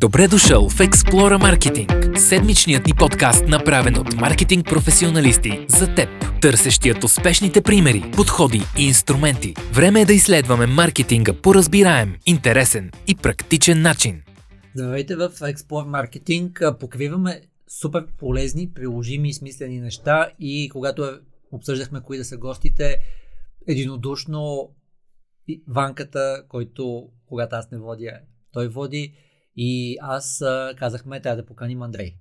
Добре дошъл в Explora Marketing, седмичният ни подкаст, направен от маркетинг професионалисти за теб, търсещият успешните примери, подходи и инструменти. Време е да изследваме маркетинга по разбираем, интересен и практичен начин. Здравейте в Explore Marketing. Покриваме супер полезни, приложими и смислени неща и когато обсъждахме кои да са гостите, единодушно Ванката, който когато аз не водя, той води и аз а, казахме, трябва да поканим Андрей.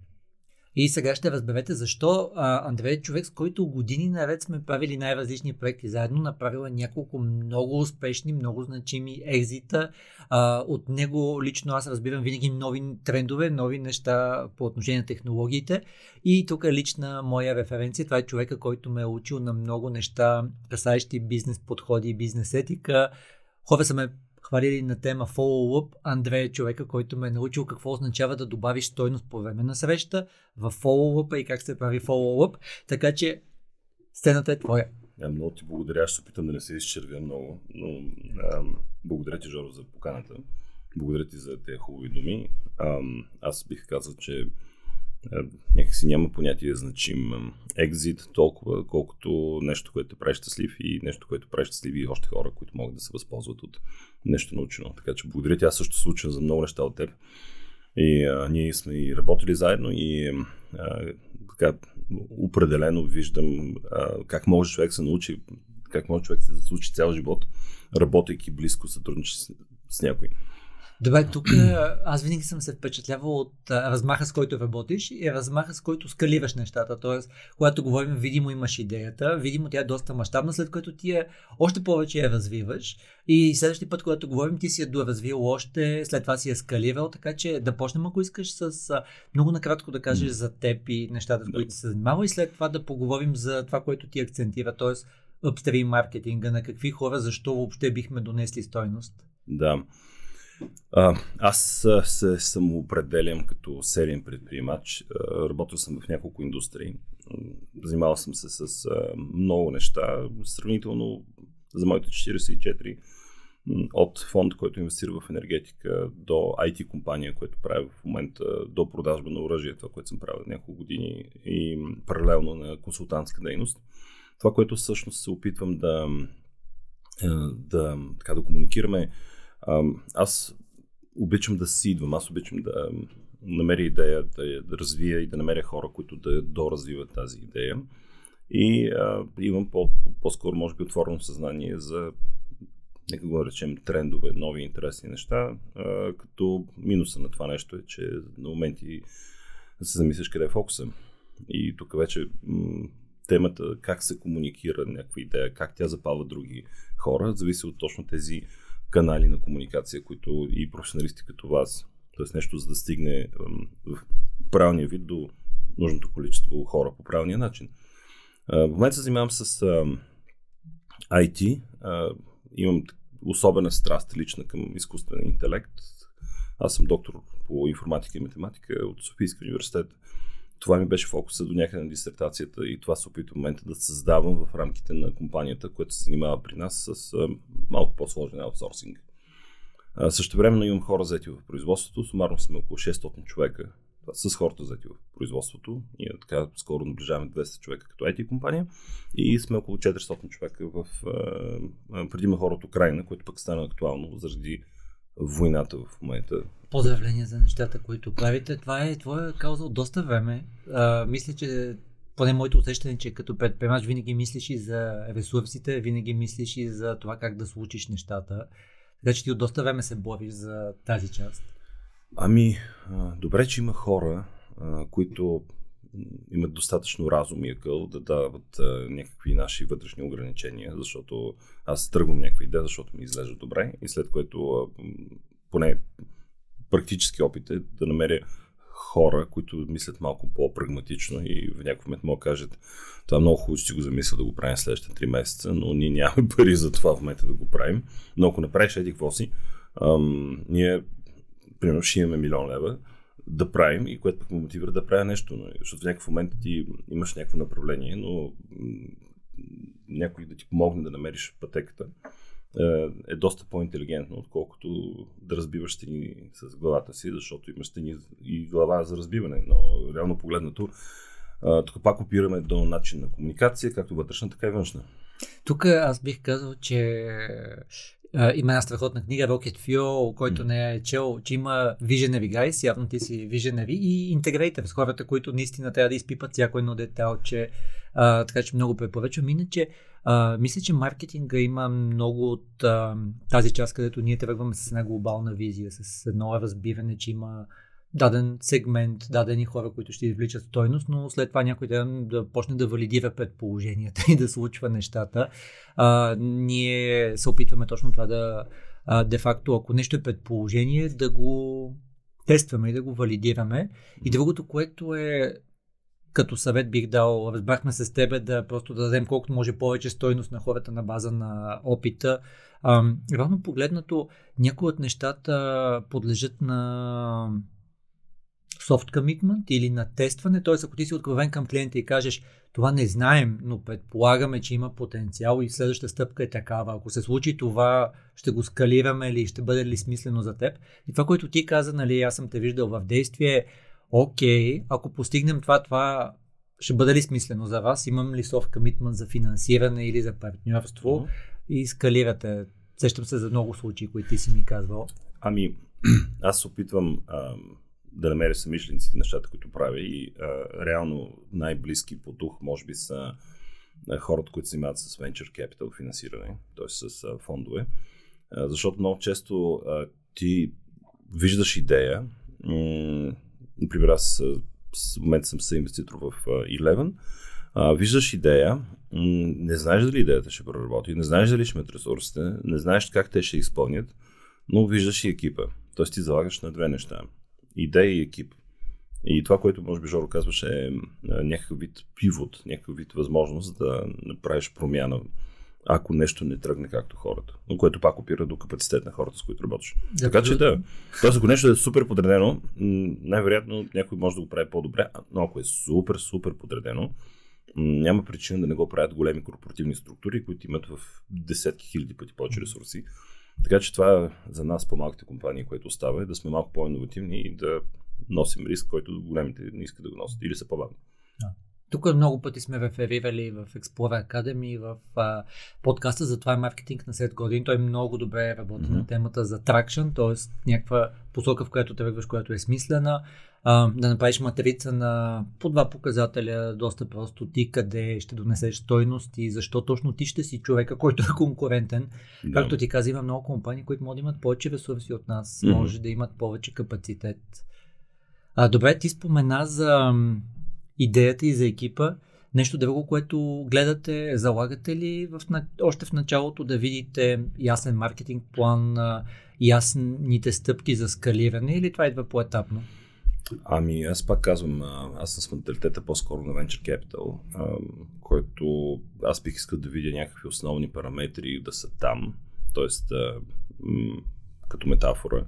И сега ще разберете защо а, Андрей е човек, с който години наред сме правили най-различни проекти. Заедно направила няколко много успешни, много значими екзита. А, от него лично аз разбирам винаги нови трендове, нови неща по отношение на технологиите. И тук е лична моя референция. Това е човека, който ме е учил на много неща, касаещи бизнес подходи бизнес етика. Хора са ме хвалили на тема follow-up. Андрей е човека, който ме е научил какво означава да добавиш стойност по време на среща в follow-up и как се прави follow-up. Така че сцената е твоя. Я много ти благодаря. Ще опитам да не се изчервя много, но а, благодаря ти, Жоро, за поканата. Благодаря ти за тези хубави думи. А, аз бих казал, че е, някакси няма понятие значим екзит толкова, колкото нещо, което прави щастлив и нещо, което прави щастливи и още хора, които могат да се възползват от нещо научено. Така че благодаря ти, аз също се уча за много неща от теб. И а, ние сме и работили заедно и а, така определено виждам а, как може човек се научи, как може човек да се случи цял живот, работейки близко сътрудничи с, с някой. Добре, тук аз винаги съм се впечатлявал от размаха, с който работиш и размаха, с който скалираш нещата. Тоест, когато говорим, видимо имаш идеята, видимо тя е доста мащабна, след което ти е още повече я развиваш. И следващия път, когато говорим, ти си я доразвил още, след това си я скалирал, така че да почнем, ако искаш, с много накратко да кажеш за теб и нещата, с които се занимава и след това да поговорим за това, което ти акцентира, т.е. upstream маркетинга, на какви хора, защо въобще бихме донесли стойност. Да. А, аз се самоопределям като сериен предприемач. Работил съм в няколко индустрии. Занимавал съм се с много неща. Сравнително за моите 44 от фонд, който инвестира в енергетика, до IT компания, която прави в момента, до продажба на оръжие, това, което съм правил няколко години и паралелно на консултантска дейност. Това, което всъщност се опитвам да, да, така, да комуникираме аз обичам да си идвам, аз обичам да намеря идея, да да развия и да намеря хора, които да доразвиват тази идея. И а, имам по, по-скоро, може би, отворено съзнание за, нека го речем, трендове, нови интересни неща, а, като минуса на това нещо е, че на моменти се замислиш къде е фокуса. И тук вече м- темата как се комуникира някаква идея, как тя запалва други хора, зависи от точно тези канали на комуникация, които и професионалисти като вас, т.е. нещо за да стигне в правилния вид до нужното количество хора по правилния начин. В момента се занимавам с IT. Имам особена страст лична към изкуствен интелект. Аз съм доктор по информатика и математика от Софийския университет това ми беше фокуса до някъде на дисертацията и това се опитвам в момента да създавам в рамките на компанията, която се занимава при нас с малко по-сложен аутсорсинг. Също времено имам хора заети в производството, сумарно сме около 600 човека с хората заети в производството. Ние така скоро наближаваме 200 човека като IT компания и сме около 400 човека в а, преди хора от Украина, което пък стана актуално заради войната в момента. Поздравления за нещата, които правите. Това е твоя кауза от доста време. А, мисля, че поне моето усещане, че като предприемач винаги мислиш и за ресурсите, винаги мислиш и за това как да случиш нещата. Така че ти от доста време се бориш за тази част. Ами, добре, че има хора, които имат достатъчно разум и акъл да дават някакви наши вътрешни ограничения, защото аз тръгвам някаква идея, защото ми изглежда добре и след което поне практически опит е да намеря хора, които мислят малко по-прагматично и в някакъв момент могат да кажат това е много хубаво, си го замисля да го правим следващите 3 месеца, но ние нямаме пари за това в момента да го правим. Но ако направиш еди какво си, ам, ние примерно ще имаме милион лева, да правим и което пък ме мотивира да правя нещо. Нали? Защото в някакъв момент ти имаш някакво направление, но някой да ти помогне да намериш пътеката. Е доста по-интелигентно, отколкото да разбиваш стени с главата си, защото имаш стени и глава за разбиване. Но реално погледнато, тук пак опираме до начин на комуникация, както вътрешна, така и външна. Тук аз бих казал, че има една страхотна книга, Rocket Fuel, който не е чел, че има Visionary Guys, явно ти си Visionary и Integrator с хората, които наистина трябва да изпипат всяко едно детал, че, uh, така че много препоръчвам. Иначе, uh, мисля, че маркетинга има много от uh, тази част, където ние тръгваме с една глобална визия, с едно разбиране, че има даден сегмент, дадени хора, които ще извличат стойност, но след това някой ден да почне да валидира предположенията и да случва нещата. А, ние се опитваме точно това да, а, де-факто, ако нещо е предположение, да го тестваме и да го валидираме. И другото, което е като съвет бих дал, разбрахме се с тебе да просто да дадем колкото може повече стойност на хората на база на опита. равно погледнато, някои от нещата подлежат на soft commitment или на тестване, т.е. ако ти си откровен към клиента и кажеш това не знаем, но предполагаме, че има потенциал и следващата стъпка е такава. Ако се случи това, ще го скалираме или ще бъде ли смислено за теб. И това, което ти каза, нали, аз съм те виждал в действие, окей, ако постигнем това, това ще бъде ли смислено за вас? Имам ли soft commitment за финансиране или за партньорство? Mm-hmm. И скалирате. Сещам се за много случаи, които ти си ми казвал. Ами, аз се опитвам ам да намеря самишлениците нещата, които правя и а, реално най-близки по дух може би са хората, които се занимават с venture capital финансиране, т.е. с а, фондове, а, защото много често а, ти виждаш идея, м- например аз в момента съм съинвеститор в Eleven, а, виждаш идея, м- не знаеш дали идеята ще проработи, не знаеш дали ще имат ресурсите, не знаеш как те ще изпълнят, но виждаш и екипа. Тоест ти залагаш на две неща идея и екип. И това, което може би Жоро казваше е някакъв вид пивот, някакъв вид възможност да направиш промяна, ако нещо не тръгне както хората. Но което пак опира до капацитет на хората, с които работиш. Да, така че да. Тоест, ако нещо е супер подредено, най-вероятно някой може да го прави по-добре, но ако е супер, супер подредено, няма причина да не го правят големи корпоративни структури, които имат в десетки хиляди пъти повече ресурси така че това за нас по-малките компании, което остава е да сме малко по-инновативни и да носим риск, който големите не искат да го носят или са по-бавни. Тук много пъти сме реферирали в Explorer Academy, в а, подкаста за това е маркетинг на след години. Той много добре работи mm-hmm. на темата за traction, т.е. някаква посока, в която тръгваш, която е смислена. А, да направиш матрица на по два показателя, доста просто ти къде ще донесеш стойност и защо точно ти ще си човека, който е конкурентен. Да. Както ти каза, има много компании, които могат да имат повече ресурси от нас, mm-hmm. може да имат повече капацитет. А, добре, ти спомена за идеята и за екипа. Нещо друго, което гледате, залагате ли в, още в началото да видите ясен маркетинг план, ясните стъпки за скалиране или това идва по-етапно? Ами, аз пак казвам, аз съм с менталитета по-скоро на Venture Capital, който аз бих искал да видя някакви основни параметри да са там, т.е. като метафора,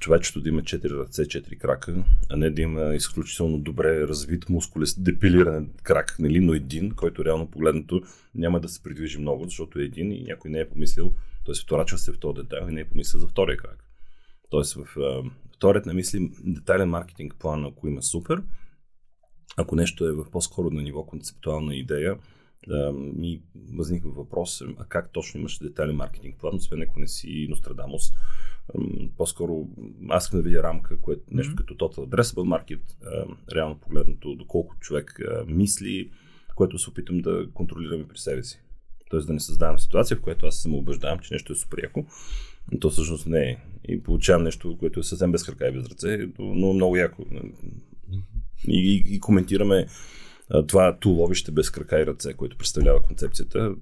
човечето да има 4 ръце, 4 крака, а не да има изключително добре развит мускулест, депилиран крак, нали, но един, който реално погледнато няма да се придвижи много, защото е един и някой не е помислил, т.е. вторачва се в този детайл и не е помислил за втория крак. Тоест в вторият не мислим детайлен маркетинг план, ако има супер, ако нещо е в по-скоро на ниво концептуална идея, ми възниква въпрос, а как точно имаш детайлен маркетинг план, освен ако не си Нострадамус, по-скоро аз искам да видя рамка, което нещо mm-hmm. като Total Addressable Market, реално погледнато доколко човек мисли, което се опитам да контролирам при себе си. Тоест да не създавам ситуация, в която аз съм убеждавам, че нещо е супер яко, но то всъщност не е. И получавам нещо, което е съвсем без крака и без ръце, но много яко. И, и, и коментираме това туловище без крака и ръце, което представлява концепцията,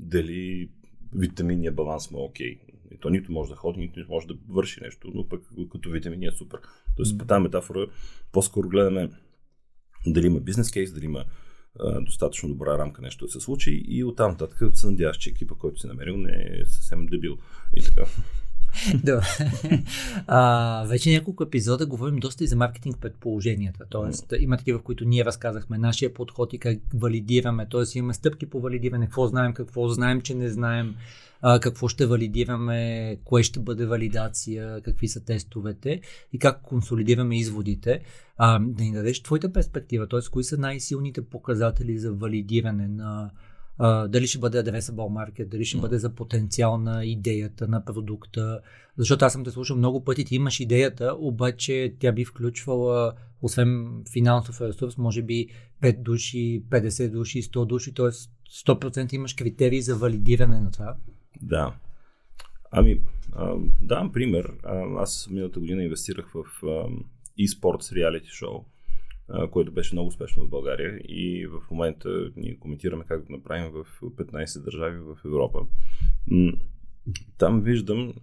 дали витаминния баланс му е окей. И то нито може да ходи, нито може да върши нещо, но пък като витамини е супер. Тоест, по тази метафора по-скоро гледаме дали има бизнес кейс, дали има а, достатъчно добра рамка нещо да се случи и оттам нататък се надяваш, че екипа, който си намерил, не е съвсем дебил. И така. А, вече няколко епизода говорим доста и за маркетинг предположенията. Тоест, има такива, в които ние разказахме нашия подход и как валидираме. Тоест, имаме стъпки по валидиране, какво знаем, какво знаем, че не знаем, а, какво ще валидираме, кое ще бъде валидация, какви са тестовете и как консолидираме изводите. А, да ни дадеш твоята перспектива, т.е. кои са най-силните показатели за валидиране на Дали ще бъде addressable market, дали ще бъде за потенциал на идеята на продукта. Защото аз съм те слушал много пъти, ти имаш идеята, обаче тя би включвала, освен финансов ресурс, може би 5 души, 50 души, 100 души, т.е. 100% имаш критерии за валидиране на това. Да. Ами, а, давам пример. А, аз миналата година инвестирах в а, eSports реалити шоу което беше много успешно в България и в момента ние коментираме как да направим в 15 държави в Европа. Там виждам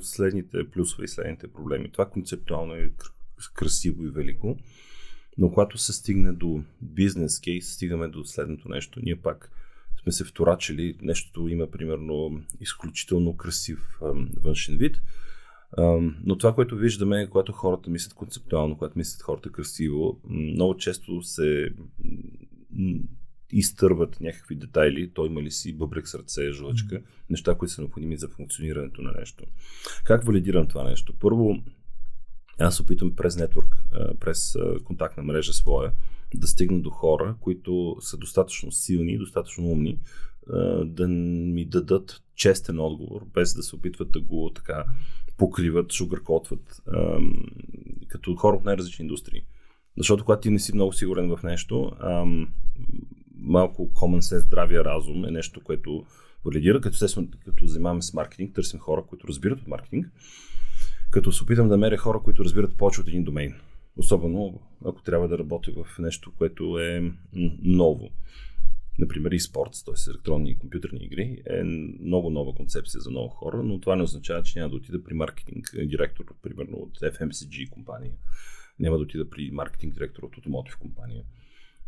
следните плюсове и следните проблеми. Това концептуално е красиво и велико, но когато се стигне до бизнес кейс, стигаме до следното нещо. Ние пак сме се вторачили, нещото има примерно изключително красив външен вид, но това, което виждаме, когато хората мислят концептуално, когато мислят хората красиво, много често се изтърват някакви детайли, той има ли си бъбрек сърце, жлъчка, неща, които са необходими за функционирането на нещо. Как валидирам това нещо? Първо, аз опитвам през нетворк, през контактна мрежа своя, да стигна до хора, които са достатъчно силни, достатъчно умни, да ми дадат честен отговор, без да се опитват да го така покриват, шугъркотват, като хора от най-различни индустрии. Защото когато ти не си много сигурен в нещо, ам, малко common sense, здравия разум е нещо, което валидира, като, се, като занимаваме с маркетинг, търсим хора, които разбират от маркетинг, като се опитам да меря хора, които разбират повече от един домейн. Особено ако трябва да работя в нещо, което е ново например, спорт, т.е. електронни и компютърни игри, е много нова концепция за много хора, но това не означава, че няма да отида при маркетинг директор, примерно от FMCG компания, няма да отида при маркетинг директор от автомотив компания,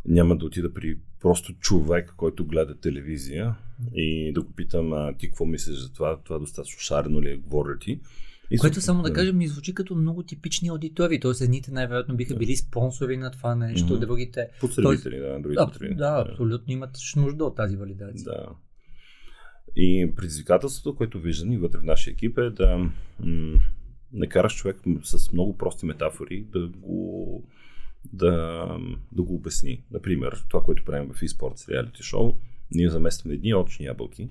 няма да отида при просто човек, който гледа телевизия и да го питам, а ти какво мислиш за това, това достатъчно шарено ли е, говоря ти. И Което само да кажем, ми звучи като много типични аудитории. Тоест, едните най-вероятно биха били спонсори на това нещо, mm-hmm. другите. Потребители, да, другите потребители. Да, абсолютно имат нужда от тази валидация. Да. И предизвикателството, което виждам и вътре в нашия екип е да м- накараш човек с много прости метафори да го, да, да го обясни. Например, това, което правим в eSports реалити шоу, ние заместваме едни очни ябълки,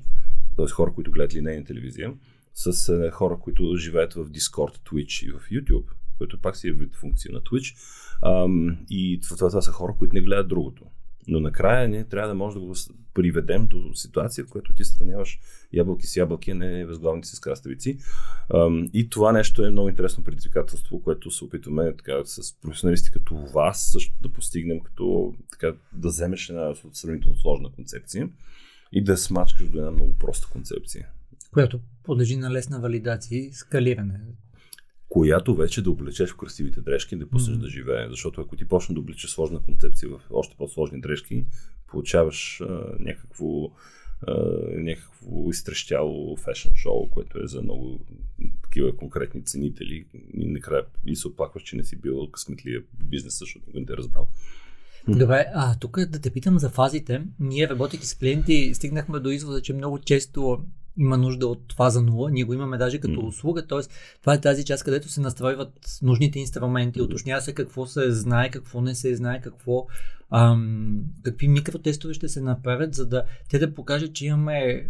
т.е. хора, които гледат линейна телевизия, с е, хора, които живеят в Discord, Twitch и в YouTube, което пак си е вид функция на Twitch. И това, това, са хора, които не гледат другото. Но накрая ние трябва да може да го приведем до ситуация, в която ти сравняваш ябълки с ябълки, а не възглавници с краставици. И това нещо е много интересно предизвикателство, което се опитваме така, с професионалисти като вас също да постигнем, като така, да вземеш една сравнително сложна концепция и да смачкаш до една много проста концепция която подлежи на лесна валидация и скалиране. Която вече да облечеш в красивите дрежки и да пуснеш mm-hmm. да живее. Защото ако ти почне да обличаш сложна концепция в още по-сложни дрежки, получаваш а, някакво, а, някакво изтрещяло фешн шоу, което е за много такива конкретни ценители и накрая и се оплакваш, че не си бил късметлия бизнес, защото не те е разбрал. Добре, а тук да те питам за фазите. Ние, работейки с клиенти, стигнахме до извода, че много често има нужда от фаза 0. Ние го имаме даже като mm. услуга, т.е. това е тази част, където се настройват нужните инструменти, уточнява се какво се знае, какво не се знае, какво, ам, какви микротестове ще се направят, за да те да покажат, че имаме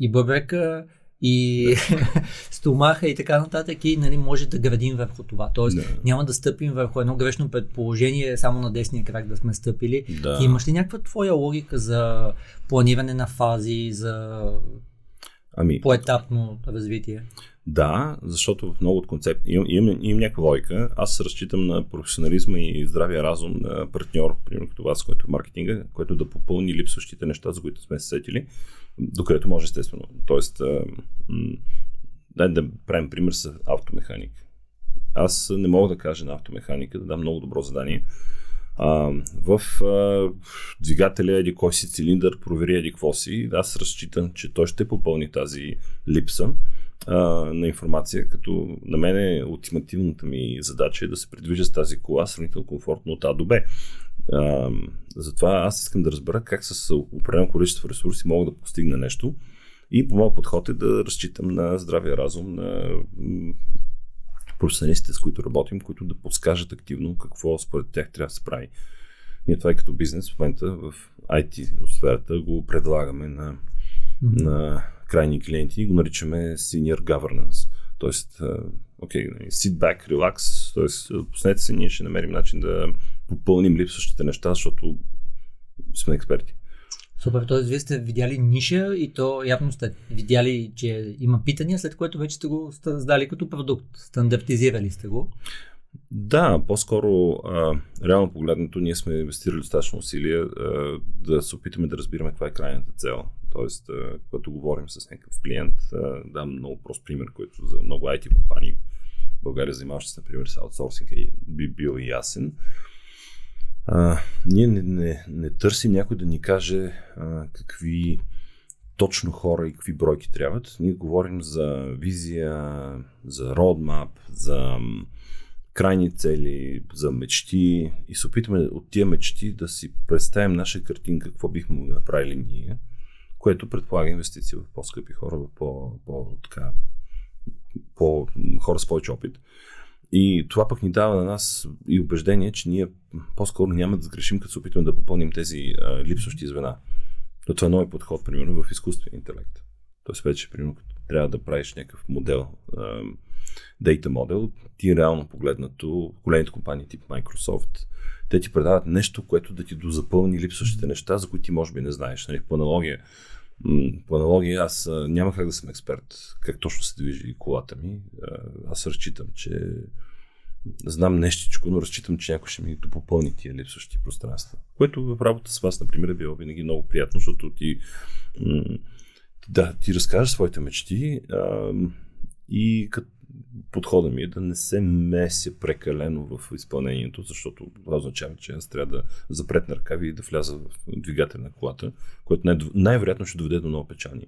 и бъбрека, и стомаха и така нататък и нали, може да градим върху това. Тоест да. няма да стъпим върху едно грешно предположение, само на десния крак да сме стъпили. Да. имаш ли някаква твоя логика за планиране на фази, за Ами, по-етапно развитие. Да, защото в много от концепти имам, имам, имам някаква логика. Аз разчитам на професионализма и здравия разум на партньор, примерно като вас, който е маркетинга, който да попълни липсващите неща, за които сме се сетили, докъдето може естествено. Тоест, дай да правим пример с автомеханик. Аз не мога да кажа на автомеханика да дам много добро задание, а, в а, двигателя еди кой си цилиндър, провери еди какво си. Аз разчитам, че той ще попълни тази липса а, на информация, като на мен е ултимативната ми задача е да се придвижа с тази кола сравнително комфортно от А до Б. А, затова аз искам да разбера как с определено количество ресурси мога да постигна нещо и по моят подход е да разчитам на здравия разум, на професионалистите, с които работим, които да подскажат активно какво според тях трябва да се прави. Ние това и като бизнес в момента в IT сферата го предлагаме на, mm-hmm. на крайни клиенти и го наричаме Senior Governance. Тоест, окей, okay, sit back, relax, т.е. пуснете се, ние ще намерим начин да попълним липсващите неща, защото сме експерти. Супер, т.е. вие сте видяли ниша и то явно сте видяли, че има питания, след което вече сте го създали като продукт, стандартизирали сте го. Да, по-скоро а, реално погледнато ние сме инвестирали достатъчно усилия а, да се опитаме да разбираме каква е крайната цел. Тоест, а, когато говорим с някакъв клиент, а, дам много прост пример, който за много IT компании в България, занимаващи се, например, с аутсорсинг, би бил ясен. А, ние не, не, не търсим някой да ни каже а, какви точно хора и какви бройки трябват. Ние говорим за визия, за родмап, за крайни цели, за мечти и се опитваме от тия мечти да си представим наша картинка, какво бихме направили ние, което предполага инвестиции в по-скъпи хора, в по, по, така, по хора с повече опит. И това пък ни дава на нас и убеждение, че ние по-скоро няма да сгрешим, като се опитваме да попълним тези а, липсващи звена. Но това е нови подход, примерно, в изкуствения интелект. Тоест вече, примерно, трябва да правиш някакъв модел, а, дейта модел, ти реално погледнато, големите компании тип Microsoft, те ти предават нещо, което да ти дозапълни липсващите неща, за които ти може би не знаеш. Нали, по аналогия, по аналогия, аз няма как да съм експерт как точно се движи колата ми. Аз разчитам, че знам нещичко, но разчитам, че някой ще ми допълни тия липсващи пространства. Което в работа с вас, например, е било винаги много приятно, защото ти да, ти разкажеш своите мечти а, и като подхода ми е да не се меся прекалено в изпълнението, защото това означава, че аз трябва да запретна ръкави и да вляза в двигател на колата, което най- най-вероятно ще доведе до много печални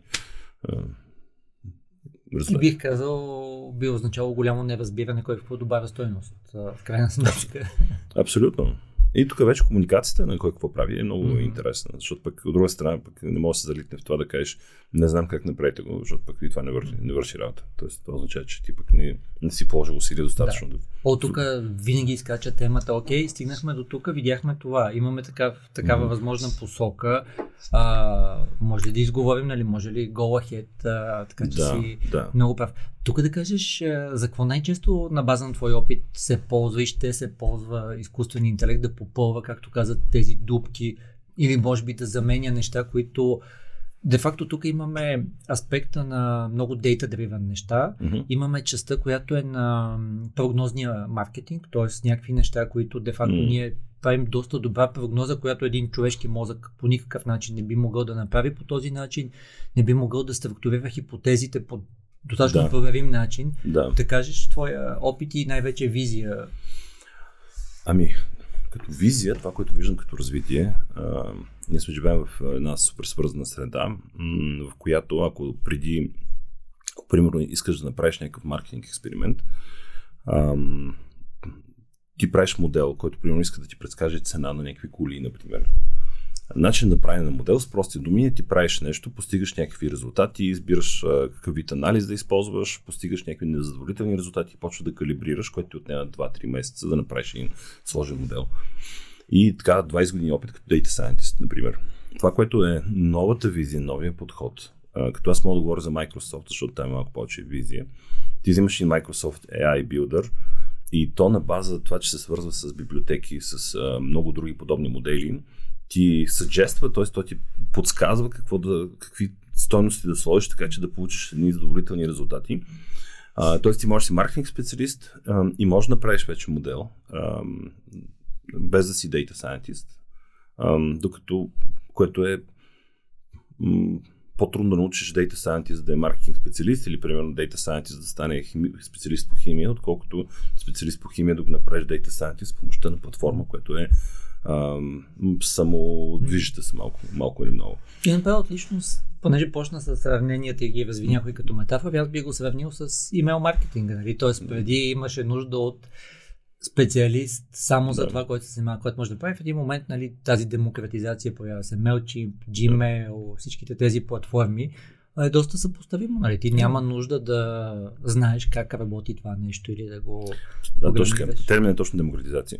И бих казал, би означало голямо неразбиране, кой какво добавя стойност, в крайна сметка. Абсолютно. И тук вече комуникацията на кой какво прави е много mm-hmm. интересна, защото пък от друга страна пък не може да се залитне в това да кажеш не знам как направите го, защото пък и това не върши, не върши работа. Тоест това означава, че ти пък не, не си положил усилия достатъчно. Да. да... О, тук винаги изкача темата, окей, стигнахме до тук, видяхме това, имаме такав, такава mm-hmm. възможна посока, а, може ли да изговорим, нали, може ли go ahead, а, така че да, си да. много прав. Тук да кажеш за какво най-често на база на твой опит се ползва и ще се ползва изкуствен интелект да попълва, както казат, тези дупки или може би да заменя неща, които Де-факто тук имаме аспекта на много data-driven неща. Mm-hmm. Имаме частта, която е на прогнозния маркетинг, т.е. някакви неща, които де-факто mm-hmm. ние правим доста добра прогноза, която един човешки мозък по никакъв начин не би могъл да направи по този начин, не би могъл да структурира хипотезите по достатъчно да. проверим начин. Да. да кажеш твоя опит и най-вече визия. Ами, като визия, това, което виждам като развитие, а, ние сме живеем в една супер свързана среда, в която ако преди, ако примерно искаш да направиш някакъв маркетинг експеримент, ам, ти правиш модел, който примерно иска да ти предскаже цена на някакви коли, например. Начин на правене на модел с прости думи е ти правиш нещо, постигаш някакви резултати, избираш а, какъв вид анализ да използваш, постигаш някакви незадоволителни резултати и почва да калибрираш, което ти отнема 2-3 месеца да направиш един сложен модел. И така 20 години опит като Data Scientist, например. Това, което е новата визия, новия подход, като аз мога да говоря за Microsoft, защото там е малко повече визия, ти взимаш и Microsoft AI Builder, и то на база това, че се свързва с библиотеки, с а, много други подобни модели, ти съджества, т.е. той ти подсказва какво да, какви стойности да сложиш, така че да получиш едни задоволителни резултати. т.е. ти можеш да си маркетинг специалист а, и можеш да направиш вече модел, а, без да си data scientist, а, докато, което е м- по-трудно да научиш Data Scientist да е маркетинг специалист или примерно Data Scientist да стане хими, специалист по химия, отколкото специалист по химия да го направиш Data Scientist с помощта на платформа, която е само движеща се малко, малко или много. И направо отлично, понеже почна с сравненията и ги разви някой като метафора, аз би го сравнил с имейл маркетинга. Нали? Тоест, преди имаше нужда от специалист само за Да. това, което се занимава, което може да прави. В един момент нали, тази демократизация появява се. MailChimp, Gmail, всичките тези платформи е доста съпоставимо. Нали? Ти няма нужда да знаеш как работи това нещо или да го Да, точно така. е точно демократизация.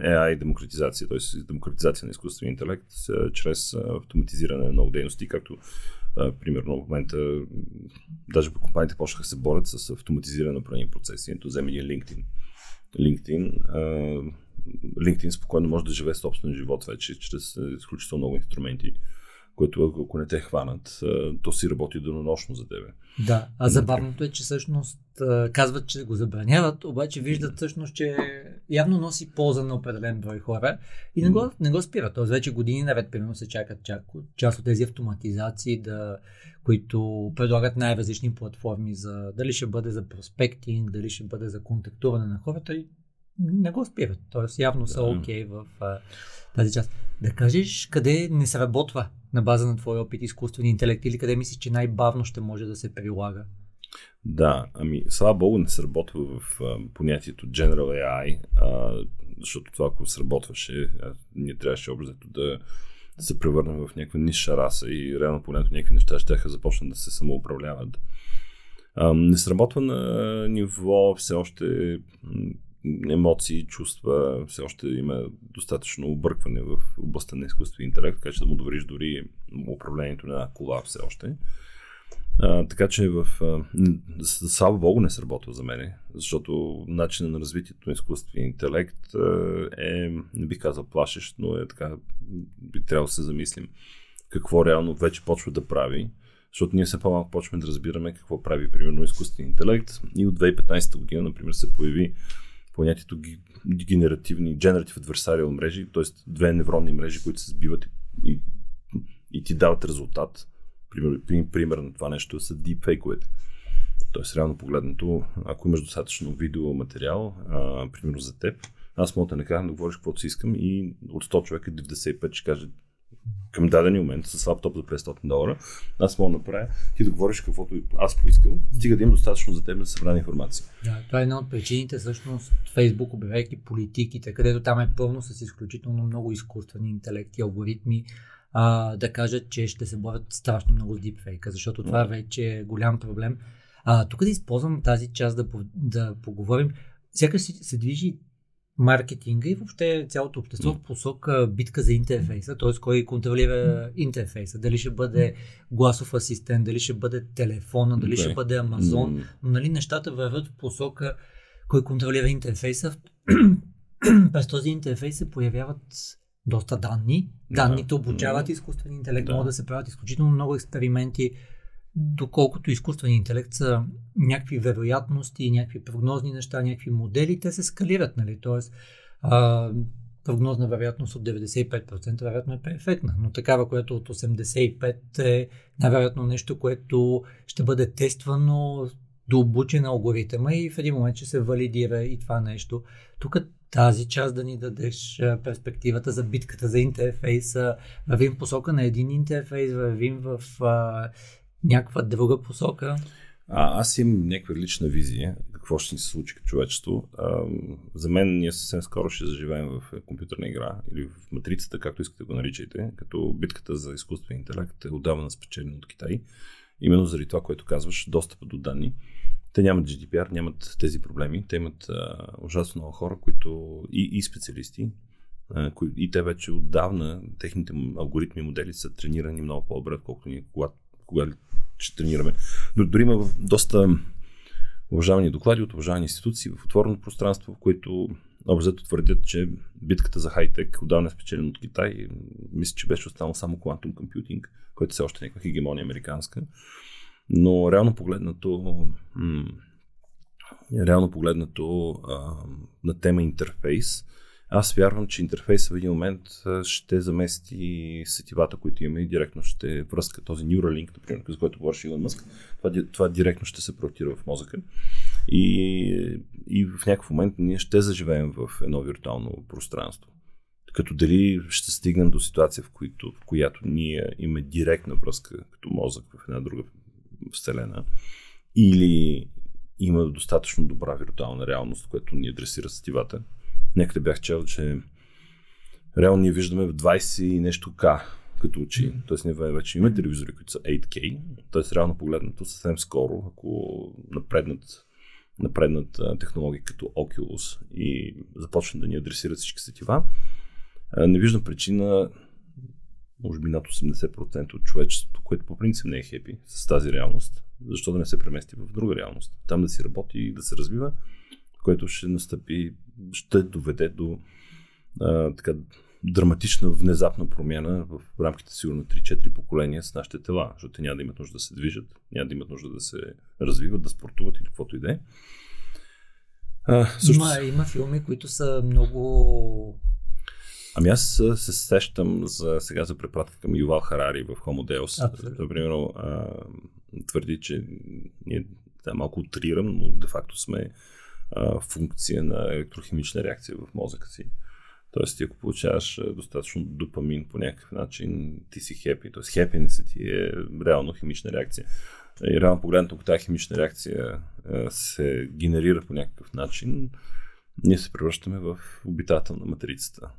Е AI демократизация, т.е. демократизация на изкуствения интелект чрез автоматизиране на много дейности, както примерно в момента даже по компаниите почнаха се борят с автоматизиране на определени процеси. Ето вземе един LinkedIn. LinkedIn, LinkedIn спокойно може да живее собствен живот вече, чрез изключително много инструменти, които ако- не те хванат, то си работи денонощно за тебе. Да, а забавното е, че всъщност казват, че го забраняват, обаче виждат всъщност, че явно носи полза на определен брой хора и не го, не го спират. Тоест вече години наред, примерно, се чакат чак част от тези автоматизации, да, които предлагат най-различни платформи за дали ще бъде за проспектинг, дали ще бъде за контактуване на хората и не го спират. Тоест явно са окей в а, тази част. Да кажеш къде не сработва на база на твой опит изкуствен интелект или къде мислиш, че най-бавно ще може да се прилага? Да, ами слава богу не сработва в а, понятието General AI, а, защото това ако сработваше, а, ние трябваше образето да, се превърнем в някаква ниша раса и реално погледнато някакви неща ще започнат да се самоуправляват. А, не сработва на ниво все още емоции, чувства, все още има достатъчно объркване в областта на изкуствения интелект, така че да му довериш дори управлението на кола все още. А, така че в... А, н- с- слава Богу не сработва за мене, защото начинът на развитието на изкуствения интелект е, не бих казал плашещ, но е така, би трябвало да се замислим какво реално вече почва да прави, защото ние все по-малко почваме да разбираме какво прави, примерно, изкуствен интелект. И от 2015 година, например, се появи понятието генеративни, generative adversarial мрежи, т.е. две невронни мрежи, които се сбиват и, и, ти дават резултат. Пример, при- пример на това нещо са deepfake-овете. Тоест, реално погледнато, ако имаш достатъчно видеоматериал, а, примерно за теб, аз мога да не кажа да говориш каквото си искам и от 100 човека 95 ще каже към даден момент с лаптоп за 500 долара, аз мога да направя ти да говориш каквото аз поискам, стига да имам достатъчно за теб да събрана информация. Да, това е една от причините, всъщност, Фейсбук, обявяйки политиките, където там е пълно с изключително много изкуствени интелекти, алгоритми, а, да кажат, че ще се борят страшно много с дипфейка, защото това вече е голям проблем. А, тук да използвам тази част да, да поговорим. Сякаш се, се движи маркетинга и въобще цялото общество в посока битка за интерфейса, т.е. кой контролира интерфейса. Дали ще бъде гласов асистент, дали ще бъде телефона, дали ще бъде Амазон. Но нали, нещата върват в посока кой контролира интерфейса. През този интерфейс се появяват доста данни. Да. Данните обучават изкуствен интелект, Да. могат да се правят изключително много експерименти, доколкото изкуствен интелект са някакви вероятности, някакви прогнозни неща, някакви модели, те се скалират, нали? Тоест, а, прогнозна вероятност от 95% вероятно е перфектна, но такава, която от 85% е най-вероятно нещо, което ще бъде тествано до обучен алгоритъма и в един момент ще се валидира и това нещо. Тук тази част да ни дадеш перспективата за битката за интерфейса, вървим посока на един интерфейс, вървим в а, някаква друга посока. А, аз имам някаква лична визия какво ще ни се случи като човечество. А, за мен ние съвсем скоро ще заживеем в компютърна игра или в матрицата, както искате го наричайте, като битката за изкуствен интелект е отдавна спечелена от Китай. Именно заради това, което казваш, достъпа до данни. Те нямат GDPR, нямат тези проблеми. Те имат а, ужасно много хора, които и, и специалисти, а, кои, и те вече отдавна, техните алгоритми и модели са тренирани много по-добре, отколкото ние когато, когато ще тренираме. Но дори има доста уважавани доклади от уважавани институции в отворено пространство, в които обзето твърдят, че битката за хай-тек отдавна е спечелена от Китай. Мисля, че беше останал само Quantum Computing, който все още е някаква хегемония американска. Но реално погледнато, м- реално погледнато а, на тема интерфейс, аз вярвам, че интерфейс в един момент ще замести сетивата, които имаме и директно ще връзка този Neuralink, например, за който говореше Илон Мъск. Това, това директно ще се проектира в мозъка. И, и в някакъв момент ние ще заживеем в едно виртуално пространство. Като дали ще стигнем до ситуация, в, които, в която ние имаме директна връзка като мозък в една друга вселена, или има достатъчно добра виртуална реалност, която ни адресира сетивата. Някъде бях чел, че реално ние виждаме в 20 и нещо К като очи. Тоест ние вече имаме телевизори, които са 8K. Тоест реално погледнато съвсем скоро, ако напреднат, напреднат технологии като Oculus и започнат да ни адресират всички сетива, не виждам причина може би над 80% от човечеството, което по принцип не е хепи с тази реалност, защо да не се премести в друга реалност? Там да си работи и да се развива, което ще настъпи, ще доведе до а, така, драматична, внезапна промяна в рамките сигурно 3-4 поколения с нашите тела, защото те няма да имат нужда да се движат, няма да имат нужда да се развиват, да спортуват или каквото и да е. Също... Има, има филми, които са много Ами аз се сещам за, сега за препратка към Ювал Харари в Homo Deus. Например, а, твърди, че ние да, малко утрирам, но де-факто сме а, функция на електрохимична реакция в мозъка си. Тоест, ти ако получаваш достатъчно допамин по някакъв начин, ти си хепи. Тоест, хепинесът ти е реално химична реакция. И реално погледнато, ако тази химична реакция се генерира по някакъв начин, ние се превръщаме в обитател на матрицата.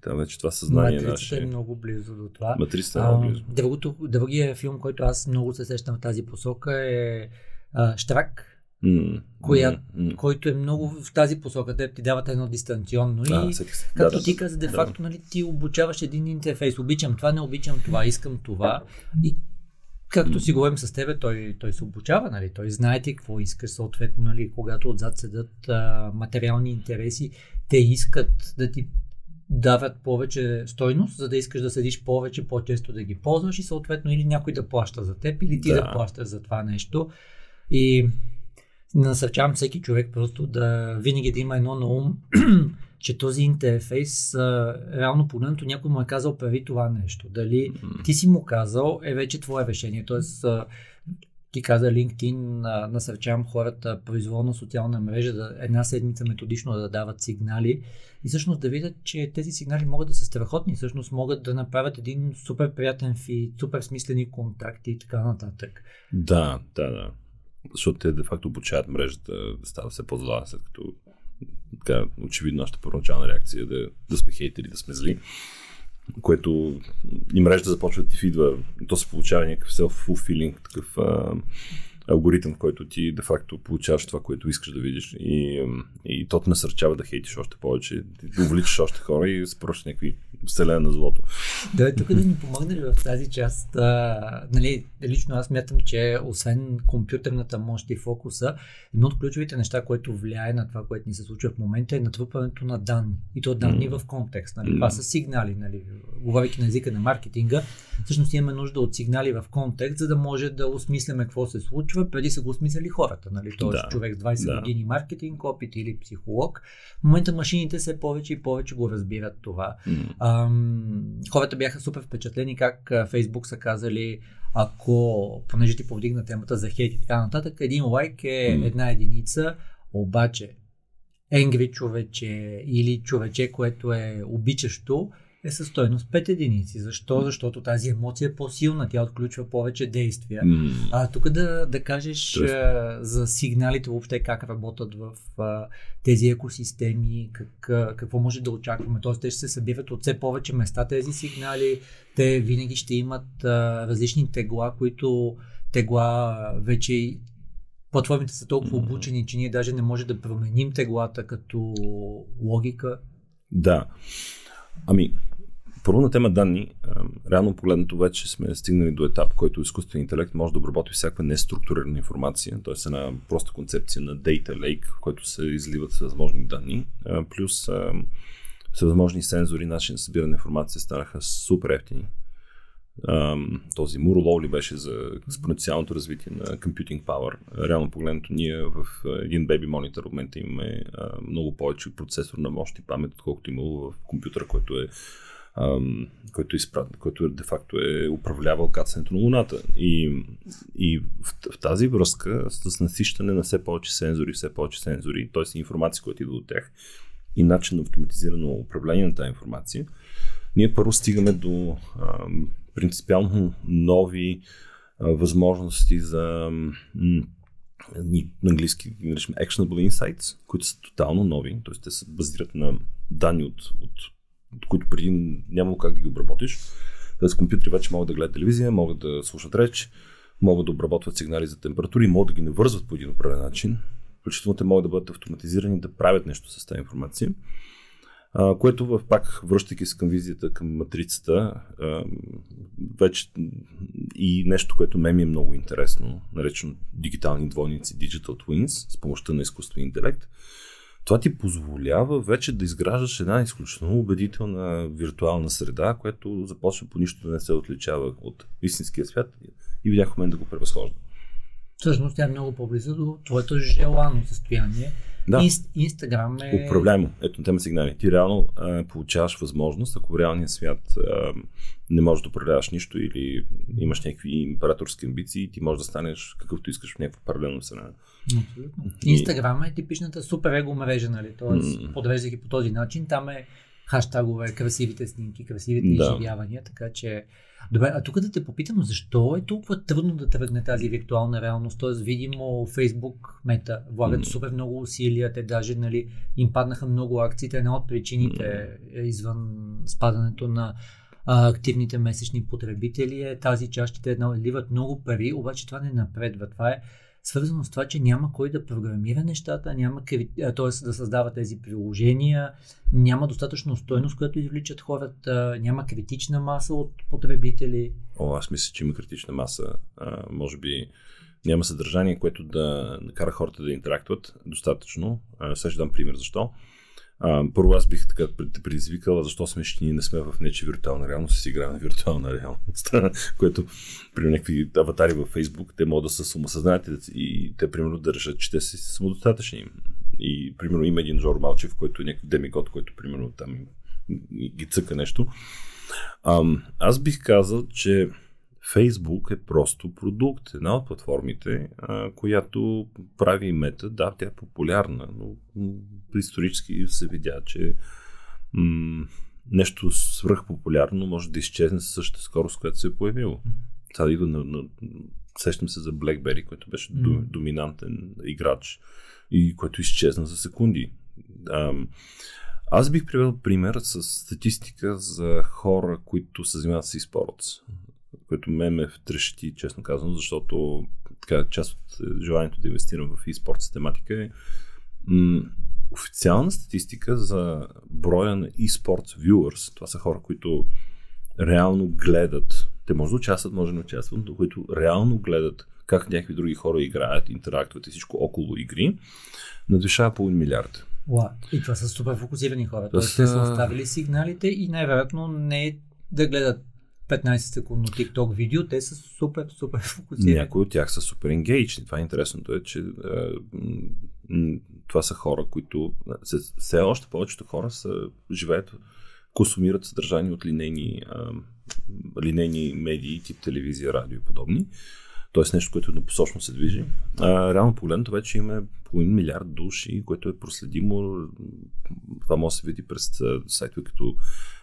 Там вече това съзнание Матрицата наше. е много близо до това. Матрицата е много близо. Другото, другия филм, който аз много се сещам в тази посока е а, Штрак. Mm, коя, mm, който е много в тази посока, те ти дават едно дистанционно. А, и, сетих както да, ти каза, де факто, да. нали, ти обучаваш един интерфейс. Обичам това, не обичам това, искам това. И както си говорим с тебе, той, той се обучава, нали? той знае ти какво искаш, съответно, нали, когато отзад седат а, материални интереси, те искат да ти дават повече стойност, за да искаш да седиш повече, по-често да ги ползваш и съответно или някой да плаща за теб, или ти да, да плащаш за това нещо. И насърчавам всеки човек просто да винаги да има едно на ум, че този интерфейс, а, реално погледнато, някой му е казал прави това нещо. Дали ти си му казал, е вече твое решение. Тоест, а, ти каза LinkedIn, насърчавам хората произволно социална мрежа да една седмица методично да дават сигнали и всъщност да видят, че тези сигнали могат да са страхотни, всъщност могат да направят един супер приятен фи, супер смислени контакти и така нататък. Да, да, да. Защото те де-факто обучават мрежата да става все по-зла, след като така, очевидно нашата първоначална реакция е да, да сме хейтери, да сме зли. Което и мрежата започва да ти фидва, то се получава някакъв self-fulfilling, такъв а, алгоритъм, в който ти де-факто получаваш това, което искаш да видиш и, и то те насърчава да хейтиш още повече, да увеличиш още хора и спрощаш някакви вселена на злото. Да, тук да ни помогне ли в тази част? А, нали, лично аз мятам, че освен компютърната мощ и фокуса, едно от ключовите неща, което влияе на това, което ни се случва в момента е натрупването на данни. И то данни mm. в контекст. Нали? Това са сигнали. Нали? Говорейки на езика на маркетинга, всъщност имаме нужда от сигнали в контекст, за да може да осмисляме какво се случва, преди са го осмисляли хората. Нали? Тоест да. човек с 20 да. години маркетинг, опит или психолог. В момента машините все повече и повече го разбират това. Mm. Ам, хората бяха супер впечатлени как Фейсбук са казали, ако, понеже ти повдигна темата за хейт и така нататък, един лайк е mm. една единица, обаче енгри човече или човече, което е обичащо, е със стойност 5 единици. Защо? Защото тази емоция е по-силна, тя отключва повече действия. Mm. А тук да, да кажеш а, за сигналите въобще как работят в а, тези екосистеми, как, а, какво може да очакваме. Тоест, те ще се събират от все повече места тези сигнали, те винаги ще имат а, различни тегла, които тегла вече платформите са толкова обучени, че ние даже не може да променим теглата като логика. Да. Ами, първо на тема данни, реално погледнато вече сме стигнали до етап, който изкуственият интелект може да обработи всяка неструктурирана информация, т.е. една проста концепция на Data Lake, в който се изливат всевъзможни данни, плюс всевъзможни сензори, начин на събиране информация станаха супер ефтини. този Муролоу ли беше за експоненциалното развитие на computing power. Реално погледнато ние в един baby монитор в момента имаме много повече процесор на мощ и памет, отколкото имало в компютъра, който е който, е изпрат, който де-факто е управлявал кацането на Луната. И, и в, в тази връзка с насищане на все повече сензори, все повече сензори, т.е. информация, която идва от тях и начин на автоматизирано управление на тази информация, ние първо стигаме до а, принципиално нови а, възможности за м- на английски наричаме actionable insights, които са тотално нови, т.е. те се базират на данни от, от които преди нямало как да ги обработиш. С компютри вече могат да гледат телевизия, могат да слушат реч, могат да обработват сигнали за температури, могат да ги навързват по един определен начин. Включително те могат да бъдат автоматизирани да правят нещо с тази информация. А, което в пак, връщайки се към визията към матрицата, а, вече и нещо, което ме ми е много интересно, наречено дигитални двойници, Digital Twins, с помощта на изкуствен интелект, това ти позволява вече да изграждаш една изключително убедителна виртуална среда, която започва по нищо да не се отличава от истинския свят и в някакъв момент да го превъзхожда. Всъщност тя е много по-близо до твоето желано състояние. Да. Инст, Инстаграм е... Управляемо. Ето тема сигнали. Ти реално а, получаваш възможност, ако в реалния свят а, не можеш да управляваш нищо или имаш някакви императорски амбиции, ти можеш да станеш какъвто искаш в някаква паралелна вселена. Инстаграм е типичната супер его мрежа, нали? Тоест, mm. подвеждайки по този начин, там е хаштагове, красивите снимки, красивите да. изживявания, така че... Добре, а тук да те попитам, защо е толкова трудно да тръгне тази виртуална реалност? Тоест, видимо, Facebook, Мета влагат mm. супер много усилия, те даже нали, им паднаха много акциите. Една от причините mm. извън спадането на а, активните месечни потребители е тази част, те наливат много пари, обаче това не напредва. Това е свързано с това, че няма кой да програмира нещата, няма т.е. да създава тези приложения, няма достатъчно стойност, която извличат хората, няма критична маса от потребители. О, аз мисля, че има критична маса. А, може би няма съдържание, което да накара хората да интерактуват достатъчно. Сега ще дам пример защо. А, първо аз бих така те предизвикал, защо сме ще ние не сме в нече виртуална реалност, си играем на виртуална реалност, което при някакви аватари във Facebook, те могат да са самосъзнати и те примерно да решат, че те са самодостатъчни. И примерно има един Жор Малчев, който е някакъв демигод, който примерно там ги цъка нещо. А, аз бих казал, че Facebook е просто продукт, една от платформите, а, която прави мета. Да, тя е популярна, но исторически се видя, че м- нещо свръхпопулярно може да изчезне със същата скорост, която се е появило. Сега идва на, на, сещам се за BlackBerry, който беше mm. доминантен играч и който изчезна за секунди. А, аз бих привел пример с статистика за хора, които се занимават с e-sports което ме ме втрещи, честно казано, защото така, част от е, желанието да инвестирам в e-спорт тематика е м- официална статистика за броя на e-sports viewers. Това са хора, които реално гледат. Те може да участват, може да не участват, но които реално гледат как някакви други хора играят, интерактуват и всичко около игри, надвишава половин милиард. Уа, и това са супер фокусирани хора. Тоест, те са оставили сигналите и най-вероятно не е да гледат 15 секундно TikTok видео, те са супер, супер фокусирани. Някои от тях са супер енгейджни. Това е интересното е, че е, това са хора, които все още повечето хора са, живеят, консумират съдържание от линейни, е, линейни медии, тип телевизия, радио и подобни. Тоест нещо, което еднопосочно се движи. А, реално погледнато вече има половин милиард души, което е проследимо. Това може да се види през сайтове като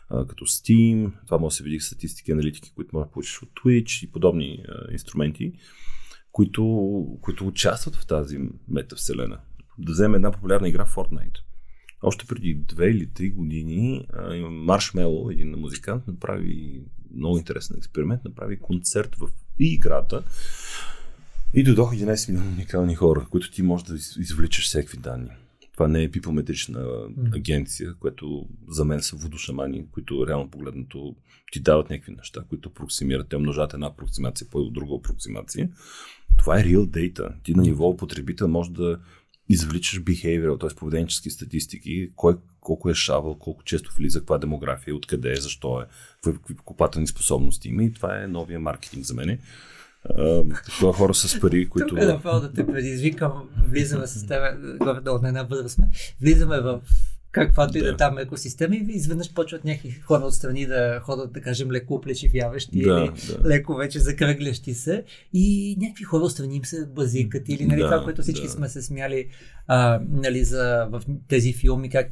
като Steam, това може да се види статистики, аналитики, които може да получиш от Twitch и подобни инструменти, които, които участват в тази метавселена. Да вземем една популярна игра Fortnite. Още преди две или три години Маршмело, един музикант, направи много интересен експеримент, направи концерт в играта и дойдоха 11 милиона уникални хора, които ти можеш да извличаш всеки данни. Това не е пипометрична агенция, което за мен са водошамани, които реално погледнато ти дават някакви неща, които апроксимират. Те умножат една апроксимация по друга апроксимация. Това е real data. Ти на ниво потребител може да извличаш behavioral, т.е. поведенчески статистики, кой колко е шавал, колко често влиза, каква демография, откъде е, защо е, какви покупателни способности има и това е новия маркетинг за мен. Такива хора с пари, които... Тук е да, да те предизвикам, влизаме с теб, горе-долу на една възраст сме, влизаме в каквато и да, там екосистема и изведнъж почват някакви хора отстрани да ходят, да кажем, леко плечивяващи да, или да. леко вече закръглящи се и някакви хора отстрани им се базикат или нали, да, това, което всички да. сме се смяли а, нали, за, в тези филми, как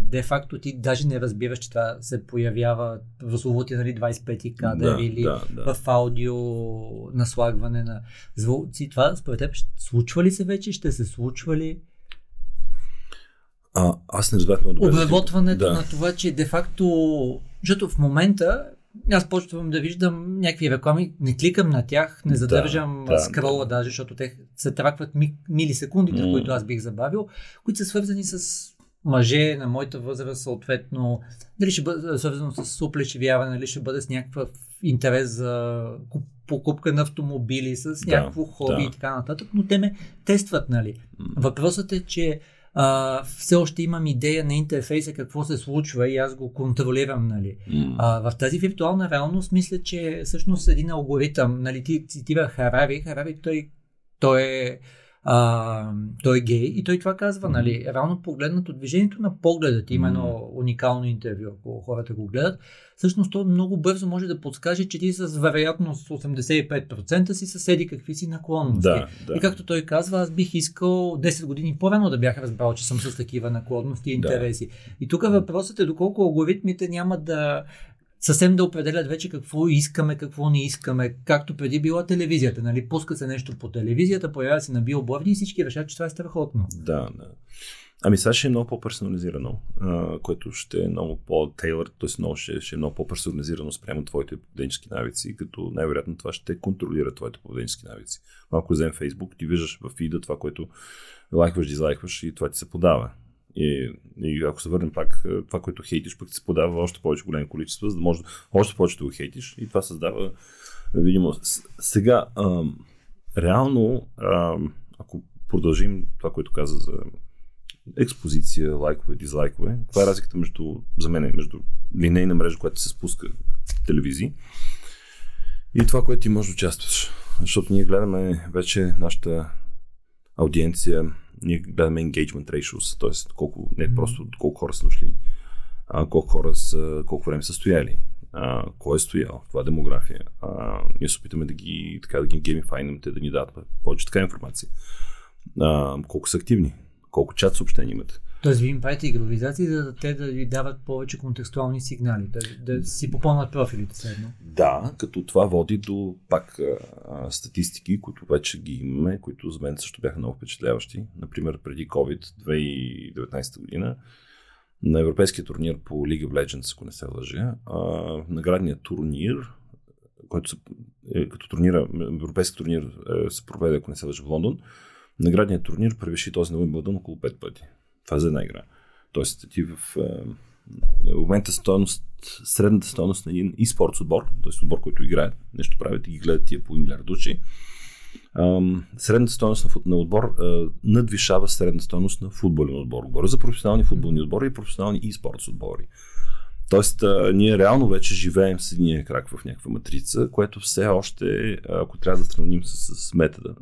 де-факто ти даже не разбираш, че това се появява в словоти нали, 25 кадър да, или да, да. в аудио наслагване на звуци. Това според теб случва ли се вече? Ще се случва ли? А, аз не разбрах много добре. Обработването да. на това, че де-факто, защото в момента аз почвам да виждам някакви реклами, не кликам на тях, не задържам да, да, скрола да. даже, защото те се тракват ми, милисекундите, mm. които аз бих забавил, които са свързани с мъже на моята възраст, съответно, дали ще бъде свързано с уплечевяване, дали ще бъде с някакъв интерес за покупка на автомобили, с някакво да, хоби да. и така нататък, но те ме тестват, нали. Въпросът е, че а, все още имам идея на интерфейса какво се случва и аз го контролирам. Нали. Mm. А, в тази виртуална реалност мисля, че всъщност един алгоритъм, нали, ти цитира Харари, Харари той, той е а, той е гей и той това казва, нали, реално погледнато движението на погледа ти, има едно уникално интервю, ако хората го гледат, всъщност то много бързо може да подскаже, че ти с вероятност 85% си съседи какви си наклонности. Да, да. И както той казва, аз бих искал 10 години по-рано да бях разбрал, че съм с такива наклонности и интереси. Да. И тук въпросът е доколко алгоритмите няма да съвсем да определят вече какво искаме, какво не искаме, както преди била телевизията. Нали? Пуска се нещо по телевизията, появява се на билборди и всички решат, че това е страхотно. Да, да. Ами сега ще е много по-персонализирано, което ще е много по-тейлър, т.е. Много ще, ще е много по-персонализирано спрямо твоите поведенчески навици, като най-вероятно това ще контролира твоите поведенчески навици. Ако вземем Facebook, ти виждаш в фида това, което лайкваш, дизлайкваш и това ти се подава. И, и ако се върнем пак, е, това, което хейтиш, пък се подава още повече големи количества, за да може още повече да го хейтиш. И това създава видимо. Сега, ам, реално, ам, ако продължим това, което каза за експозиция, лайкове, дизлайкове, каква е разликата между, за мен, между линейна мрежа, която се спуска в телевизии и това, което ти можеш да участваш. Защото ние гледаме вече нашата аудиенция ние гледаме engagement ratios, т.е. колко, не просто колко хора са дошли, а колко хора са, колко време са стояли, а, кой е стоял, това е демография. А, ние се опитаме да ги, така, да ги геймифайнем, те да ни дадат повече така информация. А, колко са активни, колко чат съобщения имат. Тоест, вие им правите игровизации, за да те да ви дават повече контекстуални сигнали, да, да си попълнат профилите седно. Да, като това води до пак а, статистики, които вече ги имаме, които за мен също бяха много впечатляващи. Например, преди COVID 2019 година на европейския турнир по League of Legends, ако не се лъжа, наградният турнир, който се, е, като турнира, европейски турнир е, се проведе, ако не се лъжа, в Лондон, наградният турнир превиши този на Уимбълдън около 5 пъти. Това за една игра. Тоест, ти в, в момента стоеност, средната стоеност на един e-спортс отбор, т.е. отбор, който играе, нещо правят и ги гледат тия по милиард души, средната стоеност на, отбор надвишава средната стоеност на футболен отбор. Говоря за професионални футболни отбори и професионални e-спортс отбори. Тоест, а, ние реално вече живеем с един крак в някаква матрица, което все още, ако трябва да сравним с, с метода,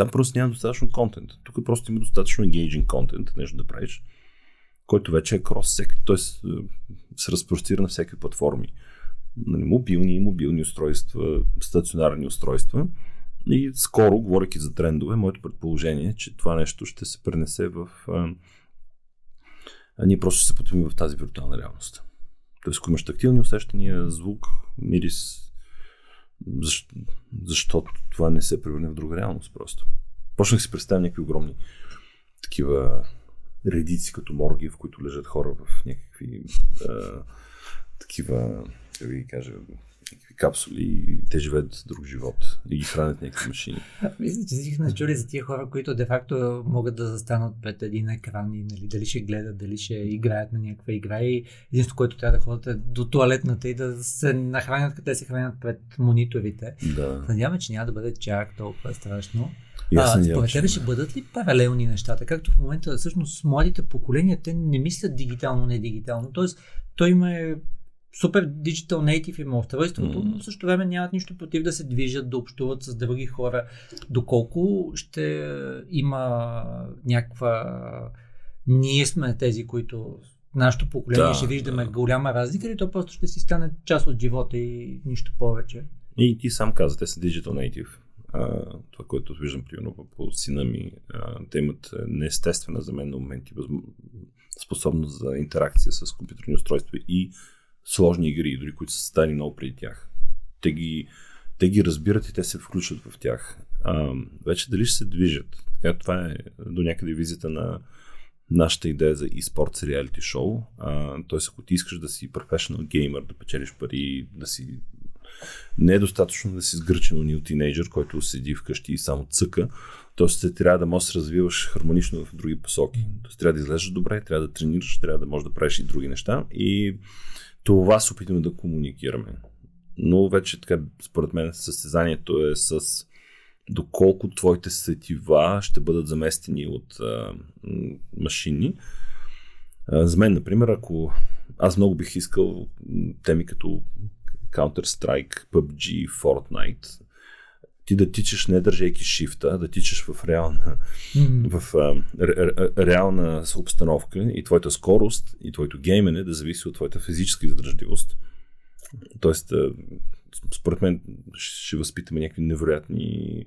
там просто няма достатъчно контент. Тук просто има достатъчно engaging контент, нещо да правиш, който вече е крос всеки, т.е. се разпростира на всеки платформи. Нали, мобилни мобилни устройства, стационарни устройства. И скоро, говоряки за трендове, моето предположение е, че това нещо ще се пренесе в... А, а ние просто ще се потомим в тази виртуална реалност. Тоест, ако имаш тактилни усещания, звук, мирис, защо, защо това не се превърне в друга реалност просто. Почнах си представя някакви огромни такива редици като морги, в които лежат хора в някакви а, такива, да ви кажа, някакви капсули и те живеят друг живот и ги хранят някакви машини. Мисля, че всички сме чули за тия хора, които де-факто могат да застанат пред един екран и нали, дали ще гледат, дали ще играят на някаква игра и единството, което трябва да ходят е до туалетната и да се нахранят, къде се хранят пред мониторите. Да. Надяваме, че няма да бъде чак толкова страшно. А, според тебе ще бъдат ли паралелни нещата? Както в момента всъщност младите поколения, те не мислят дигитално, не дигитално. Тоест, той има е супер digital native има устройството, Мгм. но в същото време нямат нищо против да се движат, да общуват с други хора. Доколко ще има някаква... Ние сме тези, които нашето поколение Да, ще виждаме да. голяма разлика или то просто ще си стане част от живота и нищо повече? И ти сам каза, те са digital native. А, това, което виждам примерно по- по сина ми, а, те имат неестествена за мен на моменти способност за интеракция с компютърни устройства и сложни игри, дори които са стали много преди тях. Те ги, те ги разбират и те се включват в тях. А, вече дали ще се движат? Така, това е до някъде визията на нашата идея за e-sports реалити шоу. Тоест, ако ти искаш да си професионал геймър, да печелиш пари, да си не е достатъчно да си сгърчен унил тинейджър, който седи вкъщи и само цъка. Тоест, трябва да можеш да се развиваш хармонично в други посоки. Тоест, трябва да излезеш добре, трябва да тренираш, трябва да можеш да правиш и други неща. И това се опитваме да комуникираме. Но вече така, според мен, състезанието е с доколко твоите сетива ще бъдат заместени от а, машини. А, за мен, например, ако аз много бих искал теми като Counter-Strike, PUBG, Fortnite, ти да тичаш не държейки шифта, да тичаш в реална, в а, ре, ре, реална обстановка и твоята скорост и твоето геймене да зависи от твоята физическа издържливост. Тоест, а, според мен ще възпитаме някакви невероятни